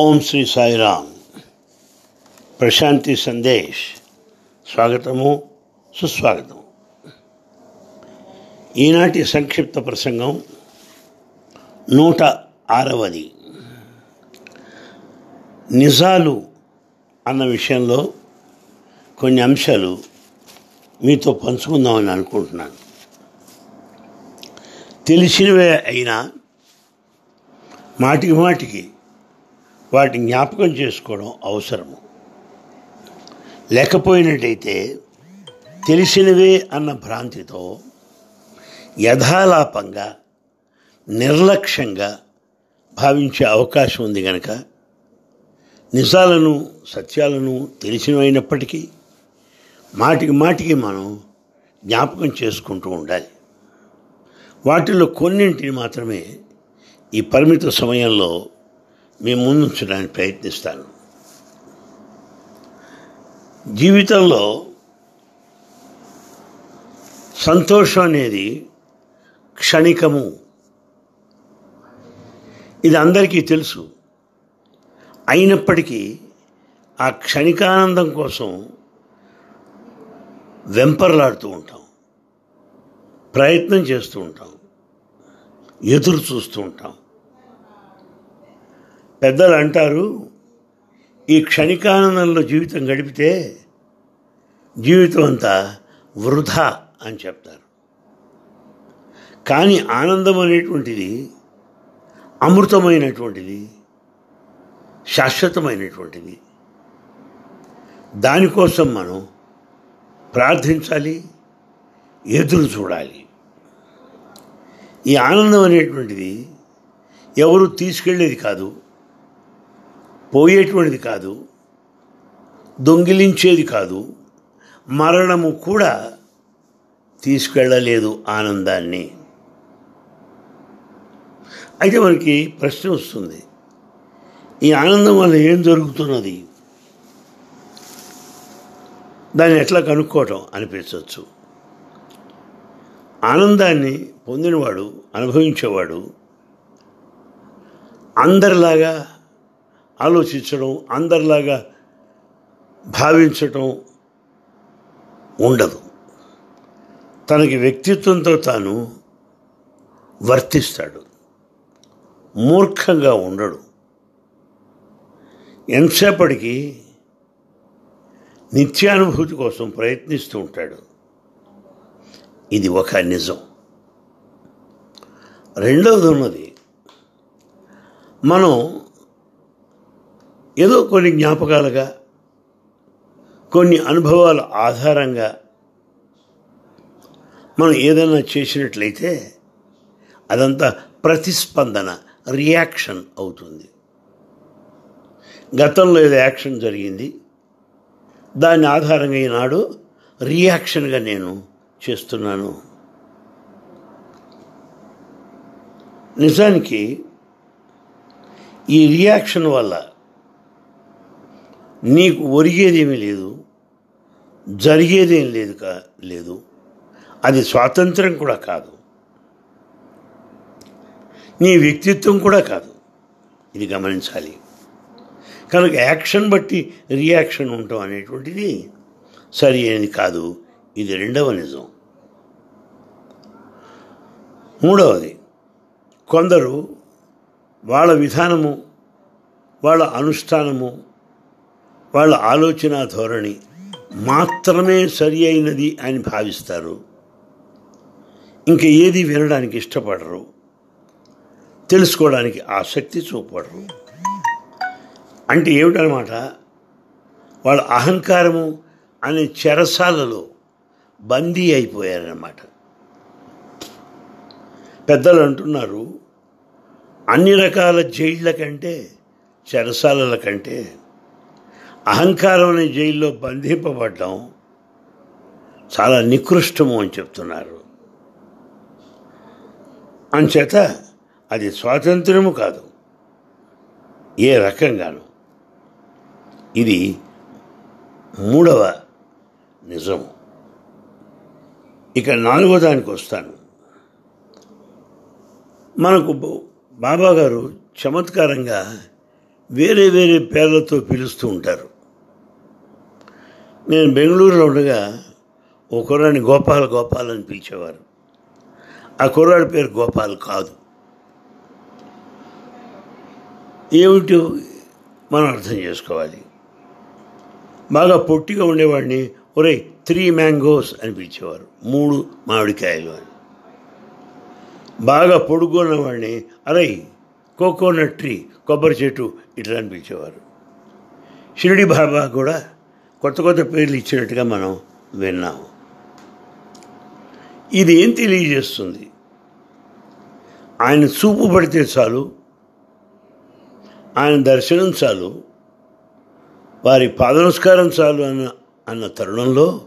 ఓం శ్రీ సాయిరామ్. ప్రశాంతి సందేశ్. స్వాగతము సుస్వాగతం. ఈనాటి సంక్షిప్త ప్రసంగం నూట ఆరవది. నిజాలు అన్న విషయంలో కొన్ని అంశాలు మీతో పంచుకుందామని అనుకుంటున్నాను. తెలిసినవే అయినా మాటికి మాటికి వాటి జ్ఞాపకం చేసుకోవడం అవసరము. లేకపోయినట్టయితే తెలిసినవే అన్న భ్రాంతితో యథాలాపంగా నిర్లక్ష్యంగా భావించే అవకాశం ఉంది కనుక నిజాలను సత్యాలను తెలిసినవైనప్పటికీ మాటికి మాటికి మనం జ్ఞాపకం చేసుకుంటూ ఉండాలి. వాటిలో కొన్నింటిని మాత్రమే ఈ పరిమిత సమయంలో మీ ముందుంచడానికి ప్రయత్నిస్తాను. జీవితంలో సంతోషం అనేది క్షణికము. ఇది అందరికీ తెలుసు. అయినప్పటికీ ఆ క్షణికానందం కోసం వెంపర్లాడుతూ ఉంటాం. ప్రయత్నం చేస్తూ ఉంటాం. ఎదురు చూస్తూ ఉంటాం. పెద్దలు అంటారు ఈ క్షణికానందంలో జీవితం గడిపితే జీవితం అంతా వృధా అని చెప్తారు. కానీ ఆనందం అనేటువంటిది అమృతమైనటువంటిది శాశ్వతమైనటువంటిది. దానికోసం మనం ప్రార్థించాలి ఎదురు చూడాలి. ఈ ఆనందం అనేటువంటిది ఎవరు తీసుకెళ్ళేది కాదు. పోయేటువంటిది కాదు దొంగిలించేది కాదు మరణము కూడా తీసుకెళ్ళలేదు ఆనందాన్ని. అయితే మనకి ప్రశ్న వస్తుంది ఈ ఆనందం వల్ల ఏం జరుగుతున్నది? దాన్ని ఎట్లా కనుక్కోవటం అనిపించవచ్చు. ఆనందాన్ని పొందినవాడు అనుభవించేవాడు అందరిలాగా ఆలోచించడం అందరిలాగా భావించటం ఉండదు. తనకి వ్యక్తిత్వంతో తాను వర్తిస్తాడు. మూర్ఖంగా ఉండడు. ఎంతసేపటికి నిత్యానుభూతి కోసం ప్రయత్నిస్తూ ఉంటాడు. ఇది ఒక నిజం. రెండవది ఉన్నది మనం ఏదో కొన్ని జ్ఞాపకాలుగా కొన్ని అనుభవాల ఆధారంగా మనం ఏదైనా చేసినట్లయితే అదంతా ప్రతిస్పందన రియాక్షన్ అవుతుంది. గతంలో ఏదో యాక్షన్ జరిగింది. దాని ఆధారంగా ఈనాడు రియాక్షన్గా నేను చేస్తున్నాను. నిజానికి ఈ రియాక్షన్ వల్ల నీకు ఒరిగేదేమీ లేదు జరిగేదేం లేదు కా లేదు. అది స్వాతంత్రం కూడా కాదు. నీ వ్యక్తిత్వం కూడా కాదు. ఇది గమనించాలి. కనుక యాక్షన్ బట్టి రియాక్షన్ ఉండటం అనేటువంటిది సరి అని కాదు. ఇది రెండవ నిజం. మూడవది కొందరు వాళ్ళ విధానము వాళ్ళ అనుష్ఠానము వాళ్ళ ఆలోచన ధోరణి మాత్రమే సరి అయినది అని భావిస్తారు. ఇంక ఏది వినడానికి ఇష్టపడరు. తెలుసుకోవడానికి ఆసక్తి చూపడరు. అంటే ఏమిటనమాట వాళ్ళ అహంకారము అనే చెరసాలలో బందీ అయిపోయారన్నమాట. పెద్దలు అంటున్నారు అన్ని రకాల జైళ్ళ కంటే చెరసాలల కంటే అహంకారం అనే జైల్లో బంధింపబడ్డం చాలా నికృష్టము అని చెప్తున్నారు. అంచేత అది స్వాతంత్రము కాదు. ఏ రకంగాను. ఇది మూడవ నిజము. ఇక నాలుగో దానికి వస్తాను. మనకు బాబా గారు చమత్కారంగా వేరే వేరే పేర్లతో పిలుస్తూ ఉంటారు. నేను బెంగళూరులో ఉండగా ఓ కుర్రాడిని గోపాల్ గోపాల్ అని పిలిచేవారు. ఆ కుర్రాడి పేరు గోపాల్ కాదు. ఏమిటో మనం అర్థం చేసుకోవాలి. బాగా పొట్టిగా ఉండేవాడిని ఒరే త్రీ మ్యాంగోస్ అని పిలిచేవారు. మూడు మామిడికాయలు అని. బాగా పొడుగున్న వాడిని అరే కోకోనట్ ట్రీ కొబ్బరి చెట్టు ఇట్లా అని పిలిచేవారు. షిరిడి బాబా కూడా కొత్త కొత్త పేర్లు ఇచ్చినట్టుగా మనం విన్నాము. ఇది ఏం తెలియజేస్తుంది? ఆయన చూపు పడితే చాలు ఆయన దర్శనం చాలు వారి పాదనమస్కారం చాలు అన్న అన్న తరుణంలో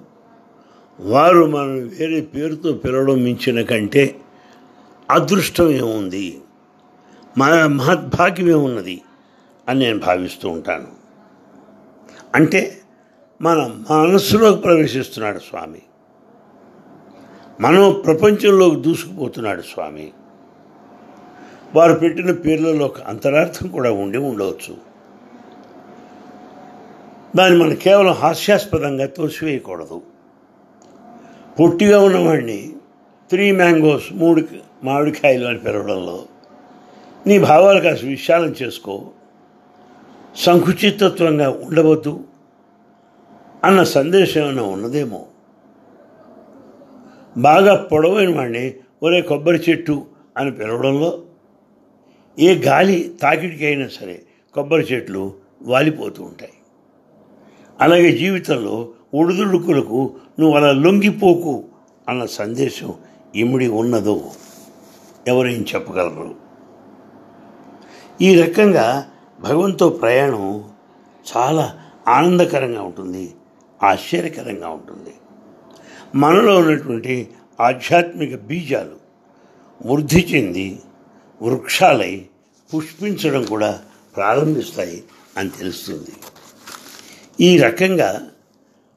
వారు మనం వేరే పేరుతో పిలవడం మించిన కంటే అదృష్టం ఏముంది? మన మహద్భాగ్యం ఏమున్నది? అని నేను భావిస్తూ ఉంటాను. అంటే మన మనస్సులోకి ప్రవేశిస్తున్నాడు స్వామి. మనం ప్రపంచంలోకి దూసుకుపోతున్నాడు స్వామి. వారు పెట్టిన పేర్లలో ఒక అంతరార్థం కూడా ఉండి ఉండవచ్చు. దాన్ని మనం కేవలం హాస్యాస్పదంగా తోసివేయకూడదు. పొట్టిగా ఉన్నవాడిని త్రీ మ్యాంగోస్ మూడు మామిడికాయలు అని పిలవడంలో నీ భావాలు కాస్త విశాలం చేసుకో. సంకుచితత్వంగా ఉండవద్దు. అన్న సందేశం ఏమైనా ఉన్నదేమో? బాగా పొడవైన వాడిని ఒరే కొబ్బరి చెట్టు అని పిలవడంలో ఏ గాలి తాకిడికి అయినా సరే కొబ్బరి చెట్లు వాలిపోతూ ఉంటాయి. అలాగే జీవితంలో ఒడిదుడుకులకు నువ్వు అలా లొంగిపోకు అన్న సందేశం ఇమిడి ఉన్నదో ఎవరేం చెప్పగలరు? ఈ రకంగా భగవంతో ప్రయాణం చాలా ఆనందకరంగా ఉంటుంది. ఆశ్చర్యకరంగా ఉంటుంది. మనలో ఉన్నటువంటి ఆధ్యాత్మిక బీజాలు వృద్ధి చెంది వృక్షాలై పుష్పించడం కూడా ప్రారంభిస్తాయి అని తెలుస్తుంది. ఈ రకంగా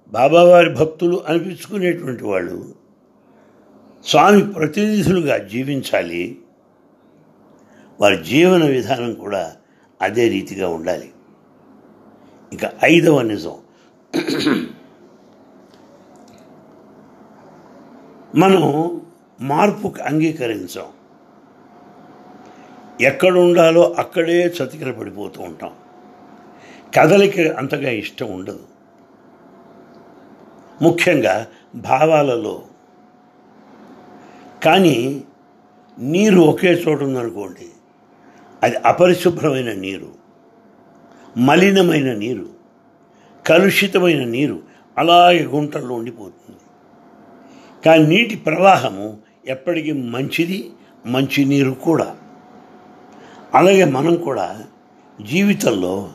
బాబావారి భక్తులు అనిపించుకునేటువంటి వాళ్ళు స్వామి ప్రతినిధులుగా జీవించాలి. వారి జీవన విధానం కూడా అదే రీతిగా ఉండాలి. ఇక ఐదవ నిజం. మనం మార్పుకు అంగీకరించాం. ఎక్కడ ఉండాలో అక్కడే చతికిల పడిపోతూ ఉంటాం. కదలికి అంతగా ఇష్టం ఉండదు. ముఖ్యంగా భావాలలో. కానీ నీరు ఒకే చోట ఉందనుకోండి అది అపరిశుభ్రమైన నీరు మలినమైన నీరు కలుషితమైన నీరు అలాగే గుంటల్లో ఉండిపోతుంది. కానీ నీటి ప్రవాహము ఎప్పటికీ మంచిది మంచినీరు కూడా. అలాగే మనం కూడా జీవితంలో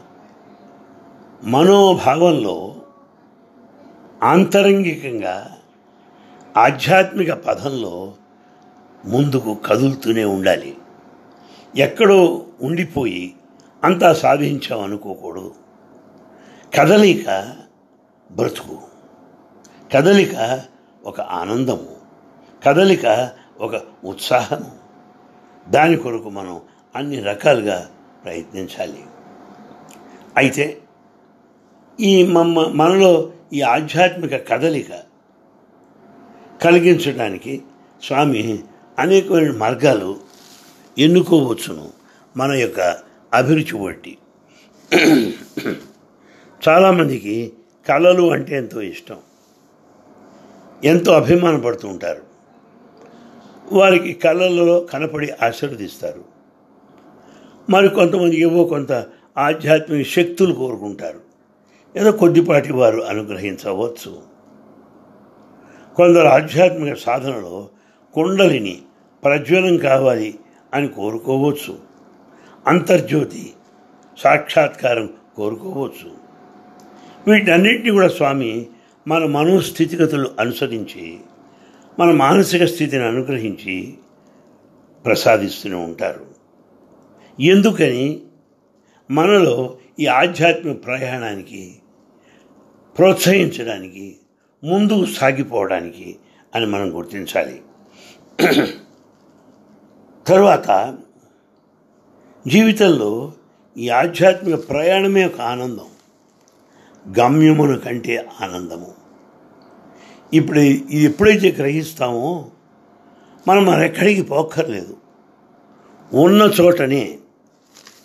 మనోభావంలో ఆంతరంగికంగా ఆధ్యాత్మిక పదంలో ముందుకు కదులుతూనే ఉండాలి. ఎక్కడో ఉండిపోయి అంతా సాధించాం అనుకోకూడదు. కదలిక బ్రతుకు. కదలిక ఒక ఆనందము కదలిక ఒక ఉత్సాహము. దాని కొరకు మనం అన్ని రకాలుగా ప్రయత్నించాలి. అయితే ఈ మమ్మ మనలో ఈ ఆధ్యాత్మిక కదలిక కలిగించడానికి స్వామి అనేకమైన మార్గాలు ఎన్నుకోవచ్చును మన యొక్క అభిరుచి బట్టి. చాలామందికి కళలు అంటే ఎంతో ఇష్టం. ఎంతో అభిమానపడుతూ ఉంటారు వారికి కళలలో కనపడి ఆశీర్వదిస్తారు. మరి కొంతమంది ఏవో కొంత ఆధ్యాత్మిక శక్తులు కోరుకుంటారు. ఏదో కొద్దిపాటి వారు అనుగ్రహించవచ్చు. కొందరు ఆధ్యాత్మిక సాధనలో కుండలిని ప్రజ్వలం కావాలి అని కోరుకోవచ్చు. అంతర్జ్యోతి సాక్షాత్కారం కోరుకోవచ్చు. వీటన్నిటిని కూడా స్వామి మన మనోస్థితిగతులు అనుసరించి మన మానసిక స్థితిని అనుగ్రహించి ప్రసాదిస్తూనే ఉంటారు. ఎందుకని? మనలో ఈ ఆధ్యాత్మిక ప్రయాణానికి ప్రోత్సహించడానికి ముందుకు సాగిపోవడానికి అని మనం గుర్తించాలి. తరువాత జీవితంలో ఈ ఆధ్యాత్మిక ప్రయాణమే ఒక ఆనందం. గమ్యమును కంటే ఆనందము. ఇప్పుడు ఇది ఎప్పుడైతే గ్రహిస్తామో మనం మరెక్కడికి పోక్కర్లేదు. ఉన్న చోటనే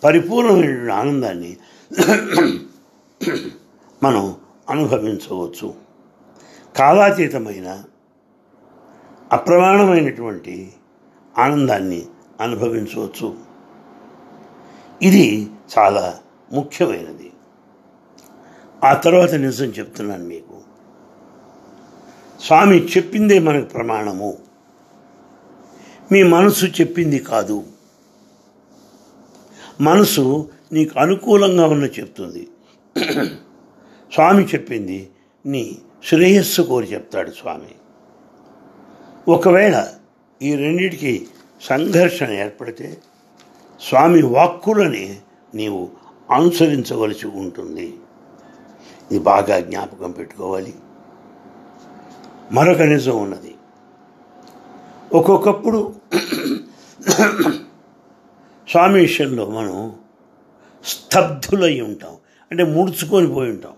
పరిపూర్ణమైన ఆనందాన్ని మనం అనుభవించవచ్చు. కాలాతీతమైన అప్రమాణమైనటువంటి ఆనందాన్ని అనుభవించవచ్చు. ఇది చాలా ముఖ్యమైనది. ఆ తర్వాత నిజం చెప్తున్నాను మీకు. స్వామి చెప్పిందే మనకు ప్రమాణము. మీ మనసు చెప్పింది కాదు. మనసు నీకు అనుకూలంగా ఉన్న చెప్తుంది. స్వామి చెప్పింది నీ శ్రేయస్సు కోరి చెప్తాడు స్వామి. ఒకవేళ ఈ రెండిటికి సంఘర్షణ ఏర్పడితే స్వామి వాక్కులని నీవు అనుసరించవలసి ఉంటుంది. ఇది బాగా జ్ఞాపకం పెట్టుకోవాలి. మరొక నిజం ఉన్నది. ఒక్కొక్కప్పుడు స్వామి విషయంలో మనం స్తబ్దులై ఉంటాం అంటే ముడుచుకొని పోయి ఉంటాం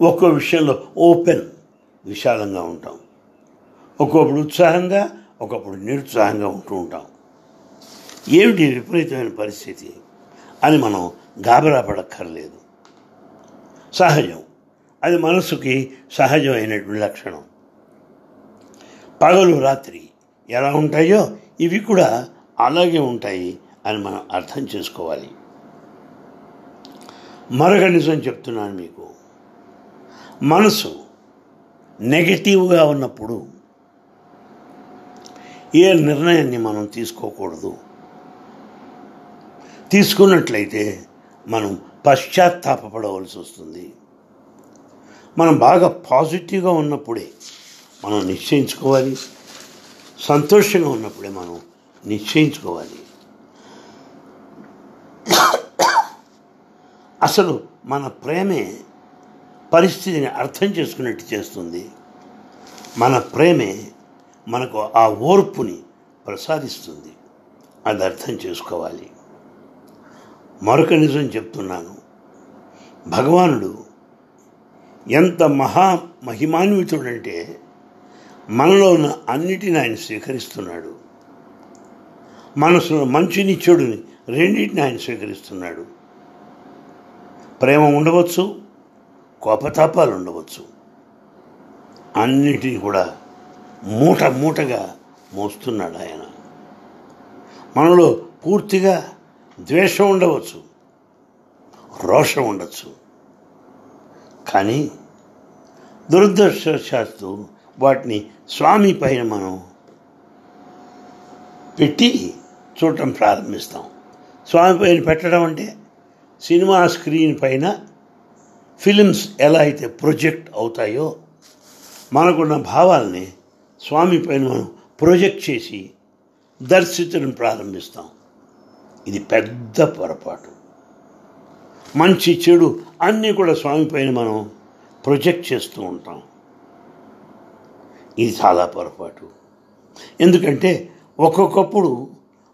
ఒక్కో విషయంలో ఓపెన్ విశాలంగా ఉంటాం. ఒక్కొక్కప్పుడు ఉత్సాహంగా ఒకప్పుడు నిరుత్సాహంగా ఉంటూ ఉంటాం. ఏమిటి విపరీతమైన పరిస్థితి అని మనం గాబరా పడక్కర్లేదు. సహజం. అది మనసుకి సహజమైనటువంటి లక్షణం. పగలు రాత్రి ఎలా ఉంటాయో ఇవి కూడా అలాగే ఉంటాయి అని మనం అర్థం చేసుకోవాలి. మరొక నిజం చెప్తున్నాను మీకు. మనసు నెగటివ్గా ఉన్నప్పుడు ఏ నిర్ణయాన్ని మనం తీసుకోకూడదు? తీసుకున్నట్లయితే మనం పశ్చాత్తాపపడవలసి వస్తుంది. మనం బాగా పాజిటివ్గా ఉన్నప్పుడే మనం నిశ్చయించుకోవాలి. సంతోషంగా ఉన్నప్పుడే మనం నిశ్చయించుకోవాలి. అసలు మన ప్రేమే పరిస్థితిని అర్థం చేసుకున్నట్టు చేస్తుంది. మన ప్రేమే మనకు ఆ ఓర్పుని ప్రసాదిస్తుంది. అది అర్థం చేసుకోవాలి. మరొక నిజం చెప్తున్నాను. భగవానుడు ఎంత మహా మహిమాన్వితుడంటే మనలో ఉన్న అన్నిటిని ఆయన స్వీకరిస్తున్నాడు. మనసులో మంచిని చెడుని రెండింటిని ఆయన స్వీకరిస్తున్నాడు. ప్రేమ ఉండవచ్చు కోపతాపాలు ఉండవచ్చు. అన్నిటినీ కూడా మూట మూటగా మోస్తున్నాడు ఆయన. మనలో పూర్తిగా ద్వేషం ఉండవచ్చు రోషం ఉండొచ్చు. కానీ దురదృష్టశాస్తు వాటిని స్వామి పైన మనం పెట్టి చూడటం ప్రారంభిస్తాం. స్వామి పైన పెట్టడం అంటే సినిమా స్క్రీన్ పైన ఫిలిమ్స్ ఎలా అయితే ప్రొజెక్ట్ అవుతాయో మనకున్న భావాల్ని స్వామి పైన మనం ప్రొజెక్ట్ చేసి దర్శించడం ప్రారంభిస్తాం. ఇది పెద్ద పొరపాటు. మంచి చెడు అన్నీ కూడా స్వామి పైన మనం ప్రొజెక్ట్ చేస్తూ ఉంటాం. ఇది చాలా పొరపాటు. ఎందుకంటే ఒక్కొక్కప్పుడు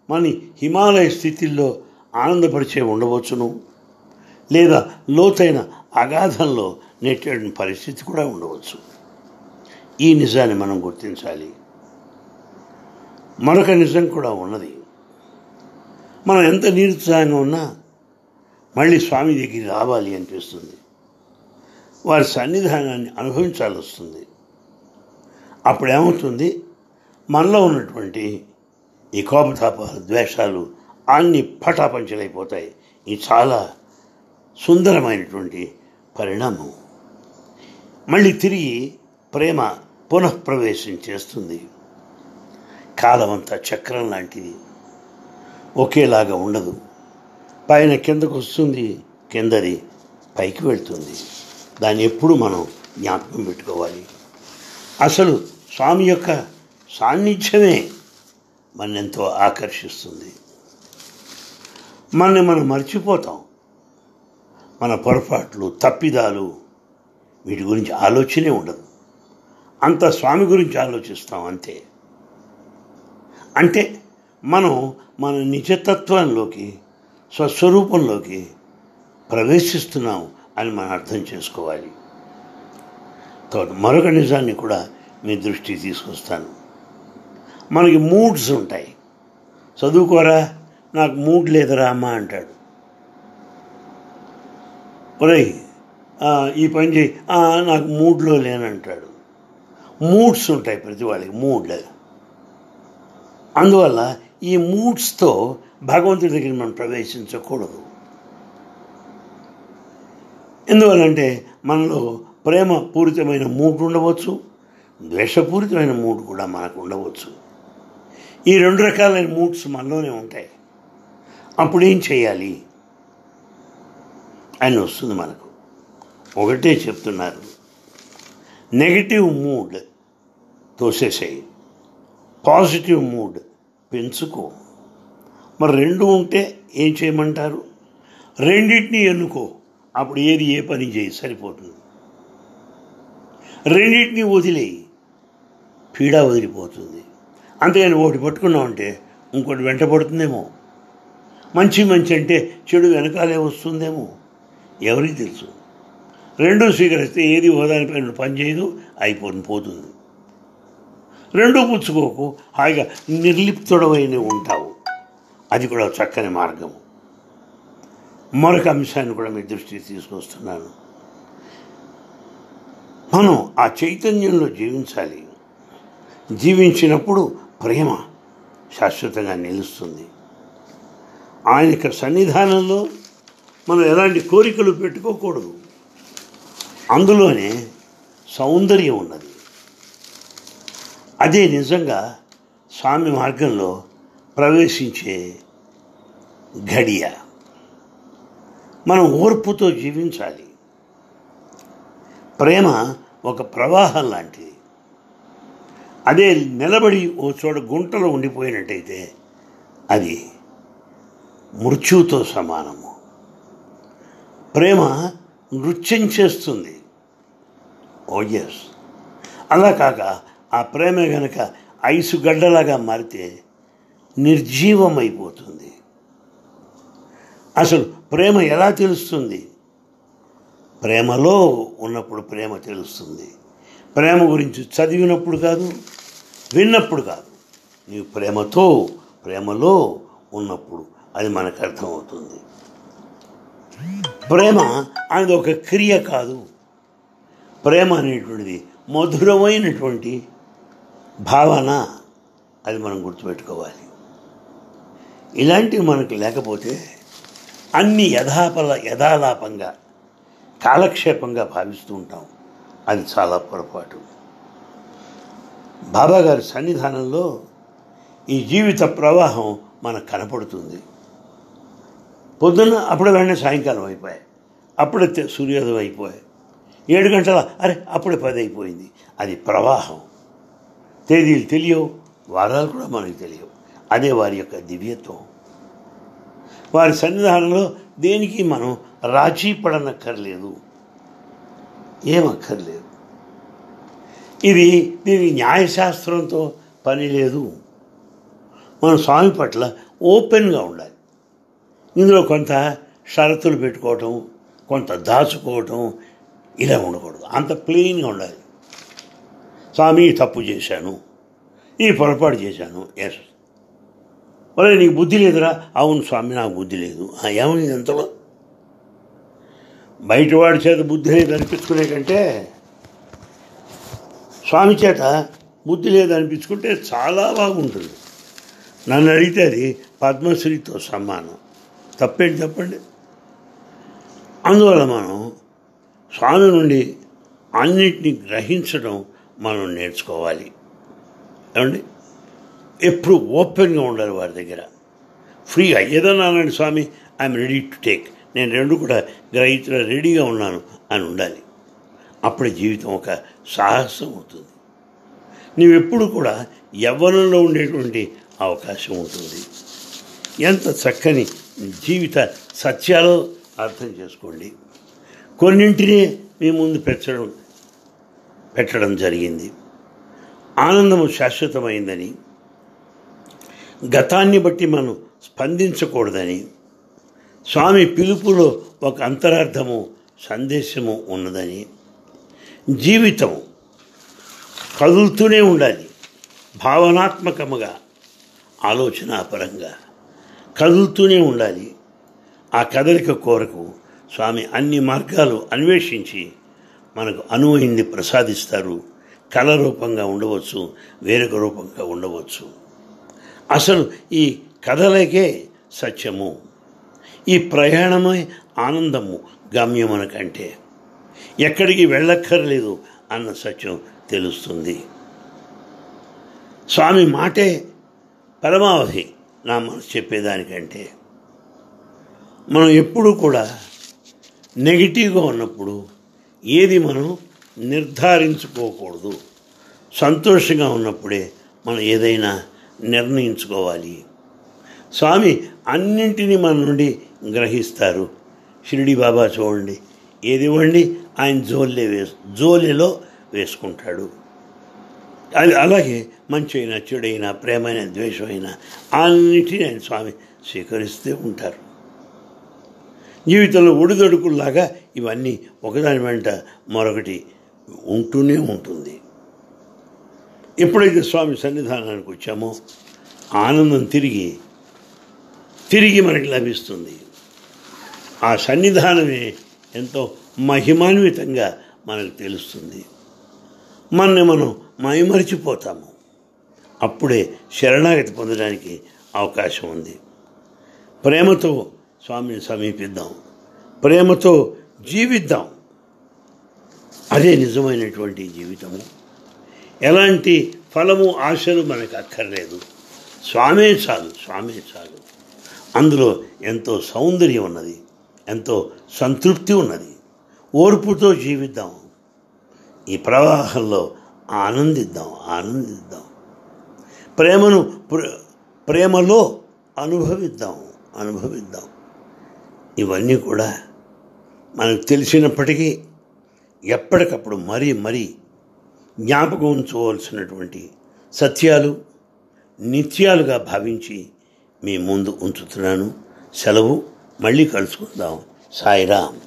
మన హిమాలయ స్థితిల్లో ఆనందపరిచే ఉండవచ్చును. లేదా లోతైన అగాధంలో నెట్టేసిన పరిస్థితి కూడా ఉండవచ్చు. ఈ నిజాన్ని మనం గుర్తించాలి. మరొక నిజం కూడా ఉన్నది. మనం ఎంత నిరుత్సాహంగా ఉన్నా మళ్ళీ స్వామి దగ్గరికి రావాలి అనిపిస్తుంది. వారి సన్నిధానాన్ని అనుభవించాల్సి వస్తుంది. అప్పుడేమవుతుంది? మనలో ఉన్నటువంటి ఈ కోపతాపాలు ద్వేషాలు అన్ని పటాపంచలైపోతాయి. ఇది చాలా సుందరమైనటువంటి పరిణామం. మళ్ళీ తిరిగి ప్రేమ పునఃప్రవేశం చేస్తుంది. కాలమంతా చక్రం లాంటిది. ఒకేలాగా ఉండదు. పైన కిందకు వస్తుంది కిందది పైకి వెళ్తుంది. దాన్ని ఎప్పుడు మనం జ్ఞాపకం పెట్టుకోవాలి. అసలు స్వామి యొక్క సాన్నిధ్యమే మనెంతో ఆకర్షిస్తుంది. మనని మనం మర్చిపోతాం. మన పొరపాట్లు తప్పిదాలు వీటి గురించి ఆలోచనే ఉండదు. అంత స్వామి గురించి ఆలోచిస్తాం అంతే. అంటే మనం మన నిజతత్వంలోకి స్వస్వరూపంలోకి ప్రవేశిస్తున్నాం అని మనం అర్థం చేసుకోవాలి. మరొక నిజాన్ని కూడా మీ దృష్టికి తీసుకొస్తాను. మనకి మూడ్స్ ఉంటాయి. చదువుకోరా? నాకు మూడ్ లేదురా అమ్మ అంటాడు. ఒరేయ్ ఈ పని చేయి. నాకు మూడ్లో లేనంటాడు. మూడ్స్ ఉంటాయి ప్రతి వాళ్ళకి మూడ్ అందువల్ల ఈ మూడ్స్తో భగవంతుడి దగ్గర మనం ప్రవేశించకూడదు. ఎందువల్లంటే మనలో ప్రేమ పూరితమైన మూడ్ ఉండవచ్చు. ద్వేషపూరితమైన మూడ్ కూడా మనకు ఉండవచ్చు. ఈ రెండు రకాలైన మూడ్స్ మనలోనే ఉంటాయి. అప్పుడు ఏం చేయాలి? అని వస్తుంది మనకు. ఒకటే చెప్తున్నారు. నెగటివ్ మూడ్ తోసేసేయి. పాజిటివ్ మూడ్ పెంచుకో. మరి రెండు ఉంటే ఏం చేయమంటారు? రెండింటిని ఎన్నుకో. అప్పుడు ఏది ఏ పని చేయి సరిపోతుంది. రెండింటిని వదిలేయి. పీడ వదిలిపోతుంది. అంతేగాని ఒకటి పట్టుకున్నామంటే ఇంకోటి వెంట పడుతుందేమో. మంచి మంచి అంటే చెడు వెనకాలే వస్తుందేమో. ఎవరికి తెలుసు? రెండూ స్వీకరిస్తే ఏది హోదానిపైన పని చేయదు అయిపోతుంది పోతుంది. రెండు పుచ్చుకోకు హాయిగా నిర్లిప్తుడవైన ఉంటావు. అది కూడా చక్కని మార్గము మరొక అంశాన్ని కూడా మీ దృష్టికి తీసుకొస్తున్నాను. మనం ఆ చైతన్యంలో జీవించాలి. జీవించినప్పుడు ప్రేమ శాశ్వతంగా నిలుస్తుంది. ఆయన యొక్క సన్నిధానంలో మనం ఎలాంటి కోరికలు పెట్టుకోకూడదు. అందులోనే సౌందర్యం ఉన్నది. అదే నిజంగా స్వామి మార్గంలో ప్రవేశించే ఘడియ. మనం ఓర్పుతో జీవించాలి. ప్రేమ ఒక ప్రవాహం లాంటిది. అదే నిలబడి ఓ చోట గుంటలో ఉండిపోయినట్టయితే అది మృత్యుతో సమానము. ప్రేమ నృత్యం చేస్తుంది. Oh ఓ ఎస్ అలా కాక ఆ ప్రేమ గనక ఐసు గడ్డలాగా మారితే నిర్జీవమైపోతుంది. అసలు ప్రేమ ఎలా తెలుస్తుంది? ప్రేమలో ఉన్నప్పుడు ప్రేమ తెలుస్తుంది. ప్రేమ గురించి చదివినప్పుడు కాదు విన్నప్పుడు కాదు. నీవు ప్రేమతో ప్రేమలో ఉన్నప్పుడు అది మనకు అర్థమవుతుంది. ప్రేమ అనేది ఒక క్రియ కాదు. ప్రేమ అనేటువంటిది మధురమైనటువంటి భావన అది మనం గుర్తుపెట్టుకోవాలి. ఇలాంటివి మనకు లేకపోతే అన్ని యథాపల యథాలాపంగా కాలక్షేపంగా భావిస్తూ ఉంటాం. అది చాలా పొరపాటు. బాబాగారి సన్నిధానంలో ఈ జీవిత ప్రవాహం మనకు కనపడుతుంది. పొద్దున్న అప్పుడు వెంటనే సాయంకాలం అయిపోయాయి. అప్పుడే సూర్యోదయం అయిపోయాయి. ఏడు గంటల అరే అప్పుడే పది అయిపోయింది. అది ప్రవాహం. తేదీలు తెలియవు వారాలు కూడా మనకు తెలియవు. అదే వారి యొక్క దివ్యత్వం. వారి సన్నిధానంలో దేనికి మనం రాజీ పడనక్కర్లేదు. ఏమక్కర్లేదు. ఇది దీనికి న్యాయశాస్త్రంతో పని లేదు. మన స్వామి పట్ల ఓపెన్గా ఉండాలి. ఇందులో కొంత షరతులు పెట్టుకోవటం కొంత దాచుకోవటం ఇలా ఉండకూడదు. అంత ప్లెయిన్గా ఉండాలి. స్వామి తప్పు చేశాను. ఈ పొరపాటు చేశాను. ఎస్ ఒరే నీకు బుద్ధి లేదురా? అవును స్వామి నాకు బుద్ధి లేదు. ఏమని ఏమైంది ఎంతలో? బయటవాడి చేత బుద్ధి లేదు అనిపించుకునే కంటే స్వామి చేత బుద్ధి లేదనిపించుకుంటే చాలా బాగుంటుంది. నన్ను అడిగితే అది పద్మశ్రీతో సమానం. తప్పేంటి చెప్పండి? అందువల్ల మనం స్వామి నుండి అన్నిటినీ గ్రహించడం మనం నేర్చుకోవాలి. ఏమండి? ఎప్పుడు ఓపెన్గా ఉండాలి వారి దగ్గర. ఫ్రీగా ఏదన్నా అనండి స్వామి. I'm ready to take. నేను రెండు కూడా గ్రహించడం రెడీగా ఉన్నాను అని ఉండాలి. అప్పుడు జీవితం ఒక సాహసం అవుతుంది. నీవెప్పుడు కూడా యవ్వనంలో ఉండేటువంటి అవకాశం ఉంటుంది. ఎంత చక్కని జీవిత సత్యాలో అర్థం చేసుకోండి. కొన్నింటినే మీ ముందు పెట్టడం పెట్టడం జరిగింది. ఆనందము శాశ్వతమైందని గతాన్ని బట్టి మనం స్పందించకూడదని స్వామి పిలుపులో ఒక అంతరార్థము సందేశము ఉన్నదని జీవితం కదులుతూనే ఉండాలి. భావనాత్మకముగా ఆలోచనాపరంగా కదులుతూనే ఉండాలి. ఆ కదలిక కోరకు స్వామి అన్ని మార్గాలు అన్వేషించి మనకు అనువైంది ప్రసాదిస్తారు. కళ రూపంగా ఉండవచ్చు వేరొక రూపంగా ఉండవచ్చు. అసలు ఈ కథలకే సత్యము. ఈ ప్రయాణమే ఆనందము గమ్యమున కంటే ఎక్కడికి వెళ్ళక్కర్లేదు అన్న సత్యం తెలుస్తుంది. స్వామి మాటే పరమావధి నా మనసు చెప్పేదానికంటే. మనం ఎప్పుడూ కూడా నెగిటివ్గా ఉన్నప్పుడు ఏది మనం నిర్ధారించుకోకూడదు. సంతోషంగా ఉన్నప్పుడే మనం ఏదైనా నిర్ణయించుకోవాలి. స్వామి అన్నింటినీ మన నుండి గ్రహిస్తారు. షిరిడి బాబా చూడండి ఏది ఇవ్వండి? ఆయన జోలే వేసు జోలెలో వేసుకుంటాడు. అది అలాగే మంచి అయినా చెడైనా ప్రేమైన ద్వేషమైనా అన్నిటిని ఆయన స్వామి స్వీకరిస్తూ ఉంటారు. జీవితంలో ఒడిదొడుకుల్లాగా ఇవన్నీ ఒకదాని వెంట మరొకటి ఉంటూనే ఉంటుంది. ఎప్పుడైతే స్వామి సన్నిధానానికి వచ్చామో ఆనందం తిరిగి తిరిగి మనకి లభిస్తుంది. ఆ సన్నిధానమే ఎంతో మహిమాన్వితంగా మనకు తెలుస్తుంది. మనని మనం మైమరిచిపోతాము. అప్పుడే శరణాగతి పొందడానికి అవకాశం ఉంది. ప్రేమతో స్వామిని సమీపిద్దాం. ప్రేమతో జీవిద్దాం. అదే నిజమైనటువంటి జీవితము. ఎలాంటి ఫలము ఆశలు మనకు అక్కర్లేదు. స్వామే చాలు స్వామే చాలు. అందులో ఎంతో సౌందర్యం ఉన్నది. ఎంతో సంతృప్తి ఉన్నది. ఓర్పుతో జీవిద్దాం. ఈ ప్రవాహంలో ఆనందిద్దాం ఆనందిద్దాం. ప్రేమను ప్ర- ప్రేమలో అనుభవిద్దాం అనుభవిద్దాం. ఇవన్నీ కూడా మనకు తెలిసినప్పటికీ ఎప్పటికప్పుడు మరీ మరీ జ్ఞాపకం ఉంచుకోవాల్సినటువంటి సత్యాలు నిత్యాలుగా భావించి మీ ముందు ఉంచుతున్నాను. సెలవు. మళ్ళీ కలుసుకుందాం. సాయిరామ్.